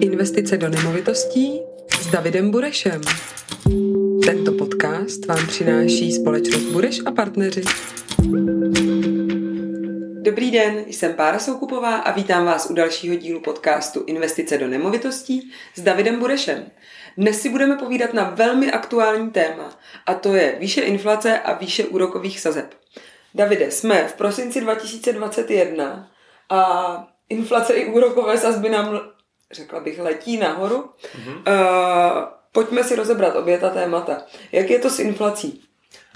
Investice do nemovitostí s Davidem Burešem. Tento podcast vám přináší společnost Bureš a partneři. Dobrý den, jsem Pára Soukupová a vítám vás u dalšího dílu podcastu Investice do nemovitostí s Davidem Burešem. Dnes si budeme povídat na velmi aktuální téma a to je výše inflace a výše úrokových sazeb. Davide, jsme v prosinci 2021 a inflace i úrokové sazby nám, řekla bych, letí nahoru. Mm-hmm. Uh, pojďme si rozebrat obě ta témata. Jak je to s inflací?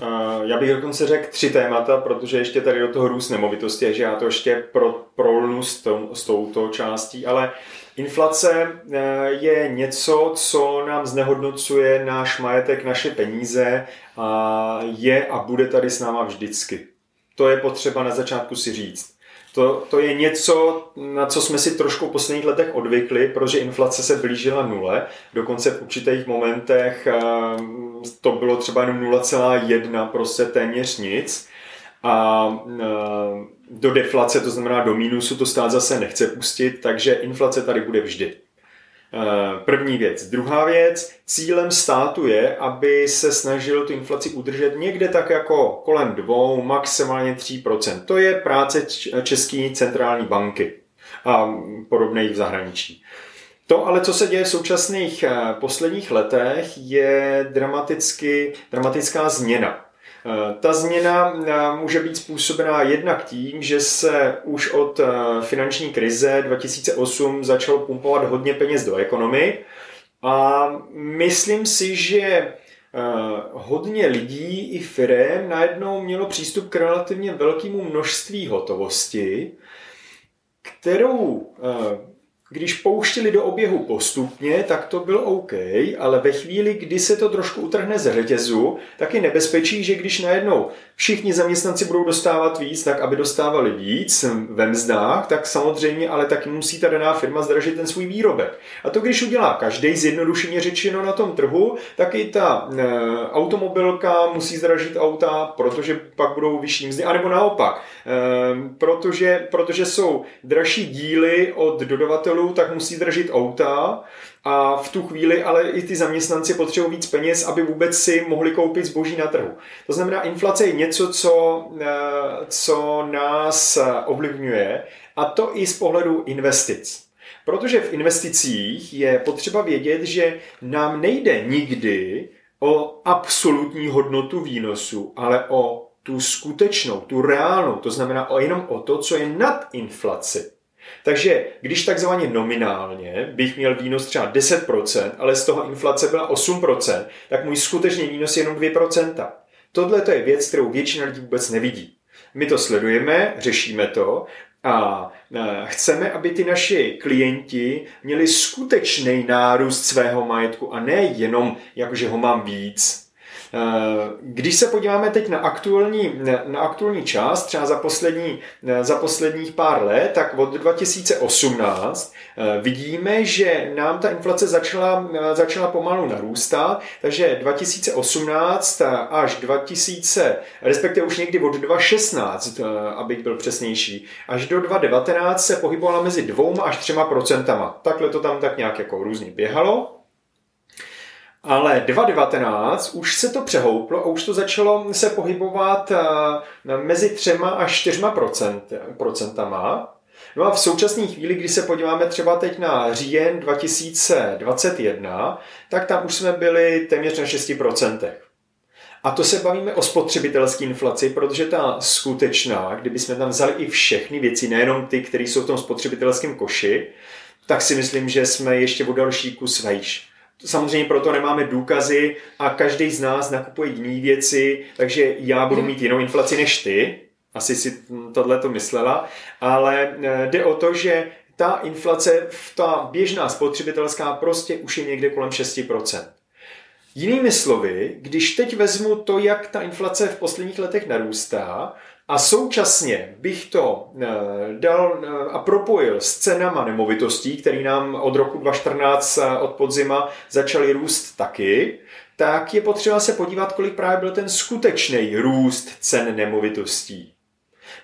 Uh, já bych dokonce řekl tři témata, protože ještě tady do toho růst nemovitosti, že já to ještě pro, prolnu s, tou, s touto částí, ale inflace uh, je něco, co nám znehodnocuje náš majetek, naše peníze a je a bude tady s náma vždycky. To je potřeba na začátku si říct. To, to je něco, na co jsme si trošku v posledních letech odvykli, protože inflace se blížila nule. Dokonce v určitých momentech ehm, to bylo třeba jenom 0,1, prostě téměř nic. A ehm, do deflace, to znamená do mínusu, to stát zase nechce pustit, takže inflace tady bude vždy. Eh, první věc. Druhá věc, cílem státu je, aby se snažil tu inflaci udržet někde tak jako kolem dvou, maximálně 3%. To je práce České centrální banky a podobných v zahraničí. To ale, co se děje v současných eh, posledních letech, je dramaticky, dramatická změna. Eh, ta změna eh, může být způsobená jednak tím, že se už od eh, finanční krize 2008 začalo pumpovat hodně peněz do ekonomii a myslím si, že hodně lidí i firm najednou mělo přístup k relativně velkému množství hotovosti, kterou když pouštili do oběhu postupně, tak to bylo OK, ale ve chvíli, kdy se to trošku utrhne z řetězu, tak je nebezpečí, že když najednou všichni zaměstnanci budou dostávat víc, tak aby dostávali víc ve mzdách, tak samozřejmě ale taky musí ta daná firma zdražit ten svůj výrobek. A to, když udělá každý zjednodušeně řečeno na tom trhu, tak i ta e, automobilka musí zdražit auta, protože pak budou vyšší mzdy, anebo naopak, e, protože, protože jsou dražší díly od dodavatelů, tak musí zdražit auta, a v tu chvíli ale i ty zaměstnanci potřebují víc peněz, aby vůbec si mohli koupit zboží na trhu. To znamená, inflace je něco, co, eh, co nás ovlivňuje a to i z pohledu investic. Protože v investicích je potřeba vědět, že nám nejde nikdy o absolutní hodnotu výnosu, ale o tu skutečnou, tu reálnou, to znamená o jenom o to, co je nad inflaci. Takže když takzvaně nominálně bych měl výnos třeba 10%, ale z toho inflace byla 8%, tak můj skutečný výnos je jenom 2%. Tohle to je věc, kterou většina lidí vůbec nevidí. My to sledujeme, řešíme to a chceme, aby ty naši klienti měli skutečný nárůst svého majetku a ne jenom, jakože ho mám víc, když se podíváme teď na aktuální, na aktuální čas, třeba za, poslední, eh, za posledních pár let, tak od 2018 eh, vidíme, že nám ta inflace začala, začala pomalu narůstat, takže 2018 až 2000, respektive už někdy od 2016, abych byl přesnější, až do 2019 se pohybovala mezi dvouma až třema procentama. Takhle to tam tak nějak jako různě běhalo. Ale 2019 už se to přehouplo a už to začalo se pohybovat eh, mezi třema až čtyřma procentama. No a v současné chvíli, když se podíváme třeba teď na říjen 2021, tak tam už jsme byli téměř na 6%. A to se bavíme o spotřebitelské inflaci, protože ta skutečná, kdyby jsme tam vzali i všechny věci, nejenom ty, které jsou v tom spotřebitelském koši, tak si myslím, že jsme ještě o další kus vejš. Samozřejmě proto nemáme důkazy a každý z nás nakupuje jiné věci, takže já budu mít jinou inflaci než ty. Asi si tohle to myslela, ale eh, jde o to, že ta inflace, ta běžná spotřebitelská prostě už je někde kolem 6%. Jinými slovy, když teď vezmu to, jak ta inflace v posledních letech narůstá, a současně bych to eh, dal eh, a propojil s cenama nemovitostí, které nám od roku 2014 eh, od podzima začaly růst taky, tak je potřeba se podívat, kolik právě byl ten skutečný růst cen nemovitostí.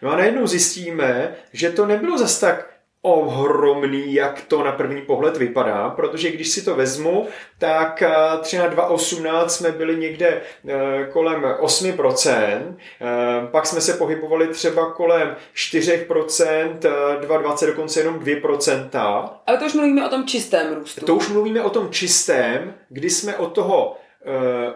No a najednou zjistíme, že to nebylo zas tak ohromný, jak to na první pohled vypadá, protože když si to vezmu, tak eh, třeba na 2018 jsme byli někde eh, kolem 8%, eh, pak jsme se pohybovali třeba kolem 4%, 2020 dokonce jenom 2%. Ale to už mluvíme o tom čistém růstu. To už mluvíme o tom čistém, kdy jsme od toho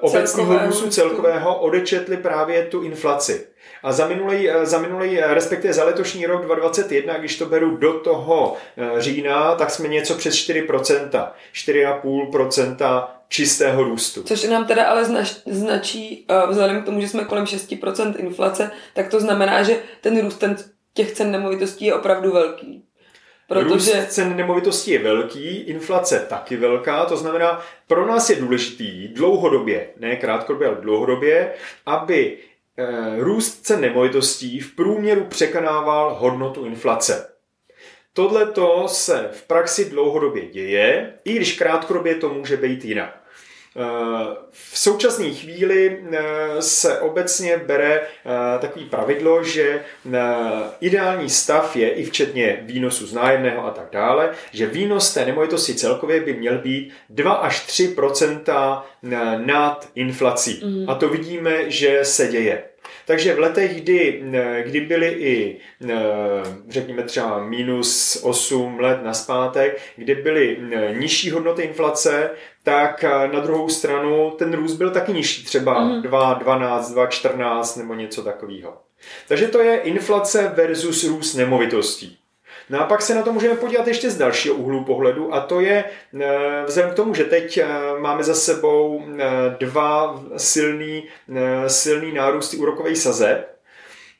obecního růstu celkového odečetli právě tu inflaci. A za minulý, eh, za minulý, eh, respektive za letošní rok 2021, když to beru do toho eh, října, tak jsme něco přes 4%. 4,5% čistého růstu. Což nám teda ale znač, značí, vzhledem k tomu, že jsme kolem 6% inflace, tak to znamená, že ten růst ten, těch cen nemovitostí je opravdu velký. Protože... Růst cen nemovitostí je velký, inflace taky velká, to znamená, pro nás je důležitý dlouhodobě, ne krátkodobě, ale dlouhodobě, aby růst cen nemovitostí v průměru překonával hodnotu inflace. Tohle se v praxi dlouhodobě děje, i když krátkodobě to může být jinak. V současné chvíli eh, se obecně bere eh, takový pravidlo, že eh, ideální stav je i včetně výnosu z nájemného a tak dále, že výnos té nemovitosti celkově by měl být 2 až 3% nad inflací. Mm. A to vidíme, že se děje. Takže v letech, kdy, kdy byly i, řekněme třeba minus 8 let na zpátek, kdy byly nižší hodnoty inflace, tak eh, na druhou stranu ten růst byl taky nižší, třeba mm. 2,12, 2,14 nebo něco takového. Takže to je inflace versus růst nemovitostí. No a pak se na to můžeme podívat ještě z dalšího úhlu pohledu a to je eh, vzhledem k tomu, že teď eh, máme za sebou dva silný, silný nárůsty úrokových sazeb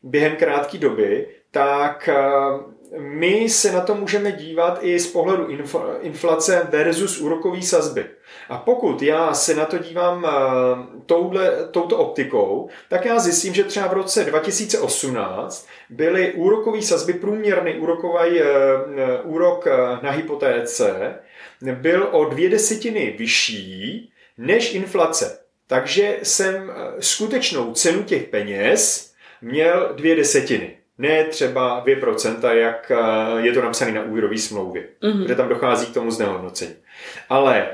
během krátké doby, tak my se na to můžeme dívat i z pohledu inflace versus úrokové sazby. A pokud já se na to dívám eh, touhle, touto optikou, tak já zjistím, že třeba v roce 2018 byly úrokové sazby, průměrný úrokový eh, úrok eh, na hypotéce byl o dvě desetiny vyšší než inflace. Takže jsem skutečnou cenu těch peněz měl dvě desetiny ne třeba 2%, jak je to napsané na úvěrové smlouvě, mm-hmm. kde tam dochází k tomu znehodnocení. Ale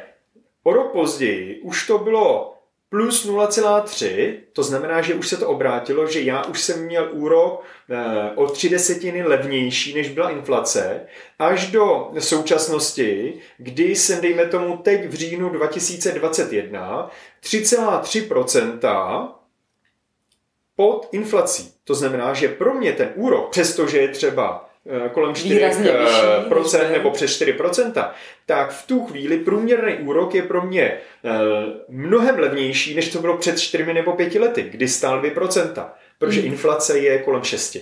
O rok později už to bylo plus 0,3, to znamená, že už se to obrátilo, že já už jsem měl úrok eh, o tři desetiny levnější, než byla inflace, až do současnosti, kdy jsem, dejme tomu, teď v říjnu 2021 3,3% pod inflací. To znamená, že pro mě ten úrok, přestože je třeba Eh, kolem 4% procent nebo přes 4%, tak v tu chvíli průměrný úrok je pro mě eh, mnohem levnější, než to bylo před 4 nebo 5 lety, kdy stál 2%, protože hmm. inflace je kolem 6.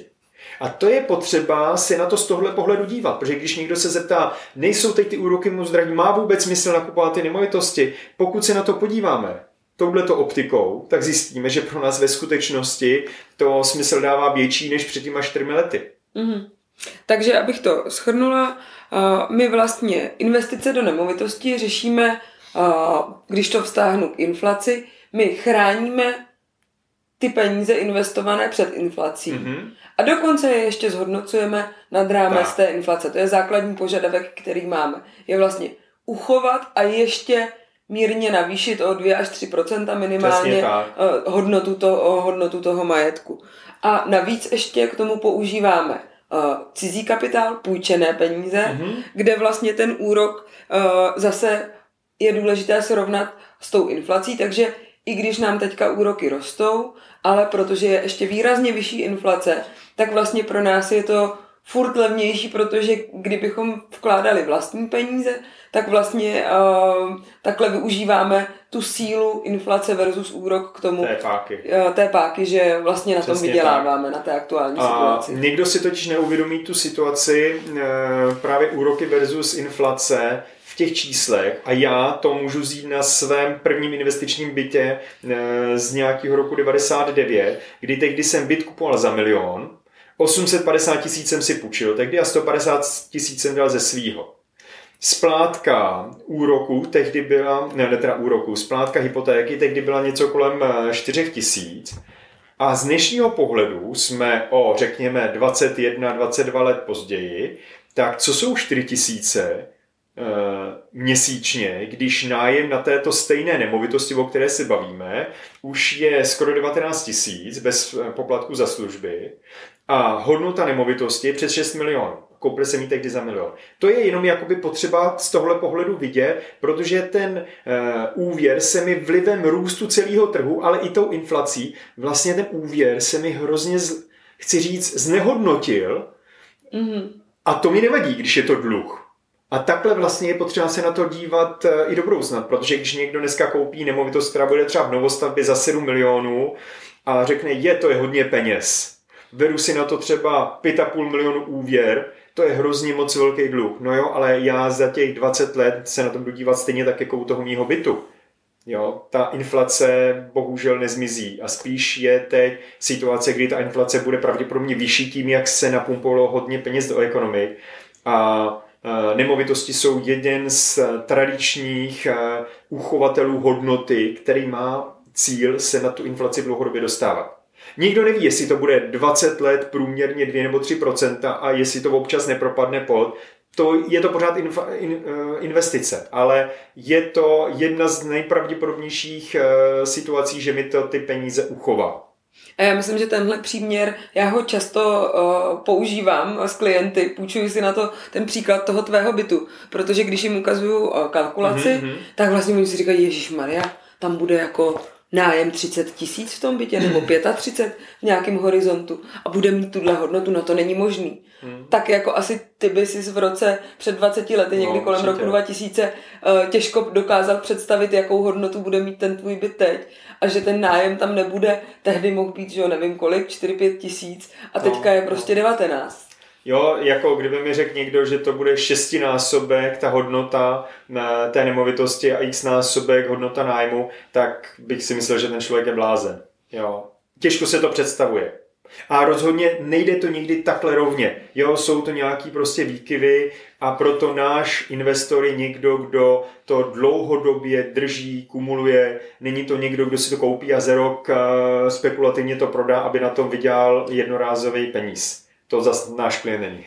A to je potřeba si na to z tohle pohledu dívat, protože když někdo se zeptá, nejsou teď ty úroky moc drahé, má vůbec smysl nakupovat ty nemovitosti, pokud se na to podíváme, touhleto optikou, tak zjistíme, že pro nás ve skutečnosti to smysl dává větší než před těma čtyřmi lety. Mm-hmm. Takže abych to schrnula, my vlastně investice do nemovitosti řešíme, když to vztáhnu k inflaci, my chráníme ty peníze investované před inflací. Mm-hmm. A dokonce je ještě zhodnocujeme nad rámec tak. té inflace. To je základní požadavek, který máme. Je vlastně uchovat a ještě mírně navýšit o 2 až 3% minimálně hodnotu, to, hodnotu toho majetku. A navíc ještě k tomu používáme uh, cizí kapitál, půjčené peníze, mm-hmm. kde vlastně ten úrok uh, zase je důležité srovnat s tou inflací, takže i když nám teďka úroky rostou, ale protože je ještě výrazně vyšší inflace, tak vlastně pro nás je to furt levnější, protože kdybychom vkládali vlastní peníze, tak vlastně uh, takhle využíváme tu sílu inflace versus úrok k tomu té páky, uh, té páky že vlastně na Přesně tom vyděláváme, tak. na té aktuální a situaci. Někdo si totiž neuvědomí tu situaci uh, právě úroky versus inflace v těch číslech a já to můžu zít na svém prvním investičním bytě z nějakého roku 99, kdy tehdy jsem byt kupoval za milion, 850 tisíc jsem si půjčil tehdy a 150 tisíc jsem dal ze svýho. Splátka úroku tehdy byla, ne, ne teda úroku, splátka hypotéky tehdy byla něco kolem 4 eh, tisíc. A z dnešního pohledu jsme o, řekněme, 21-22 let později, tak co jsou 4 tisíce uh, měsíčně, když nájem na této stejné nemovitosti, o které se bavíme, už je skoro 19 tisíc bez poplatku za služby a hodnota nemovitosti je přes 6 milionů koupili jsem ji tehdy za milion. To je jenom jakoby potřeba z tohle pohledu vidět, protože ten uh, úvěr se mi vlivem růstu celého trhu, ale i tou inflací, vlastně ten úvěr se mi hrozně, z, chci říct, znehodnotil mm-hmm. a to mi nevadí, když je to dluh. A takhle vlastně je potřeba se na to dívat eh, i do budoucna, protože když někdo dneska koupí nemovitost, která bude třeba v novostavbě za 7 milionů a řekne, je, to je hodně peněz, beru si na to třeba 5,5 milionů úvěr, to je hrozně moc velký dluh. No jo, ale já za těch 20 let se na to budu dívat stejně tak jako u toho mýho bytu. Jo, ta inflace bohužel nezmizí a spíš je teď situace, kdy ta inflace bude pravděpodobně vyšší tím, jak se napumpovalo hodně peněz do ekonomik a nemovitosti jsou jeden z tradičních uchovatelů hodnoty, který má cíl se na tu inflaci dlouhodobě dostávat. Nikdo neví, jestli to bude 20 let průměrně 2 nebo 3% a jestli to občas nepropadne pod. To je to pořád infa, in, uh, investice, ale je to jedna z nejpravděpodobnějších uh, situací, že mi to ty peníze uchová. A já myslím, že tenhle příměr, já ho často uh, používám s klienty, půjčuji si na to ten příklad toho tvého bytu, protože když jim ukazuju uh, kalkulaci, mm-hmm. tak vlastně oni si říkají, Ježíš Maria, tam bude jako nájem 30 tisíc v tom bytě nebo 35 v nějakém horizontu a bude mít tuhle hodnotu, no to není možný. Hmm. Tak jako asi ty by si v roce před 20 lety, někdy no, kolem roku 2000, eh, těžko dokázal představit, jakou hodnotu bude mít ten tvůj byt teď a že ten nájem tam nebude, tehdy mohl být, že jo, nevím kolik, 4-5 tisíc a no, teďka je prostě 19. Jo, jako kdyby mi řekl někdo, že to bude šestinásobek ta hodnota na té nemovitosti a x násobek hodnota nájmu, tak bych si myslel, že ten člověk je blázen. Jo. Těžko se to představuje. A rozhodně nejde to nikdy takhle rovně. Jo, jsou to nějaký prostě výkyvy a proto náš investor je někdo, kdo to dlouhodobě drží, kumuluje. Není to někdo, kdo si to koupí a za rok eh, spekulativně to prodá, aby na tom vydělal jednorázový peníz to zase náš klient není.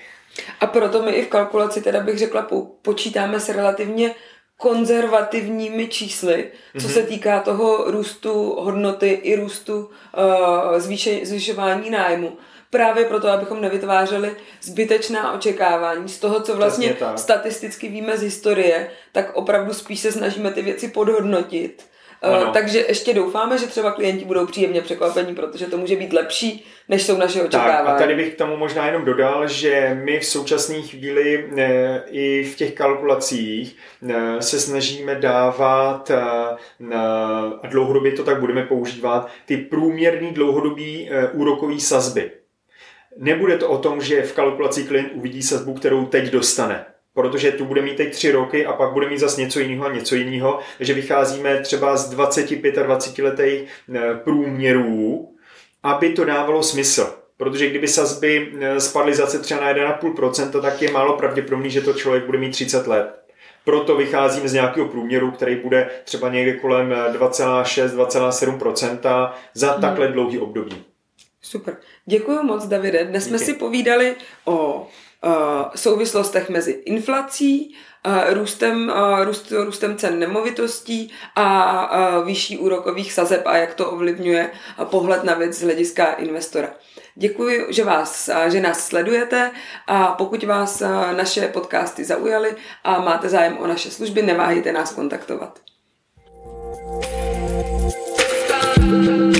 A proto my i v kalkulaci, teda bych řekla, počítáme s relativně konzervativními čísly, co mm-hmm. se týká toho růstu hodnoty i růstu uh, zvýše, zvyšování nájmu. Právě proto, abychom nevytvářeli zbytečná očekávání z toho, co vlastně statisticky víme z historie, tak opravdu spíš se snažíme ty věci podhodnotit ano. Takže ještě doufáme, že třeba klienti budou příjemně překvapení, protože to může být lepší, než jsou naše očekávání. Tak a tady bych k tomu možná jenom dodal, že my v současné chvíli e, i v těch kalkulacích e, se snažíme dávat a dlouhodobě to tak budeme používat, ty průměrný dlouhodobý úrokový sazby. Nebude to o tom, že v kalkulaci klient uvidí sazbu, kterou teď dostane protože tu bude mít teď tři roky a pak bude mít zase něco jiného a něco jiného. Takže vycházíme třeba z 25 a 20 letých eh, průměrů, aby to dávalo smysl. Protože kdyby sazby eh, spadly zase třeba na 1,5%, tak je málo pravděpodobný, že to člověk bude mít 30 let. Proto vycházím z nějakého průměru, který bude třeba někde kolem 2,6-2,7% eh, za hmm. takhle dlouhý období. Super. Děkuji moc, Davide. Dnes Díky. jsme si povídali o souvislostech mezi inflací, eh, růstem, eh, růst, růstem cen nemovitostí a vyšší úrokových sazeb a jak to ovlivňuje pohled na věc z hlediska investora. Děkuji, že, vás, že nás sledujete a pokud vás naše podcasty zaujaly a máte zájem o naše služby, neváhejte nás kontaktovat. thank you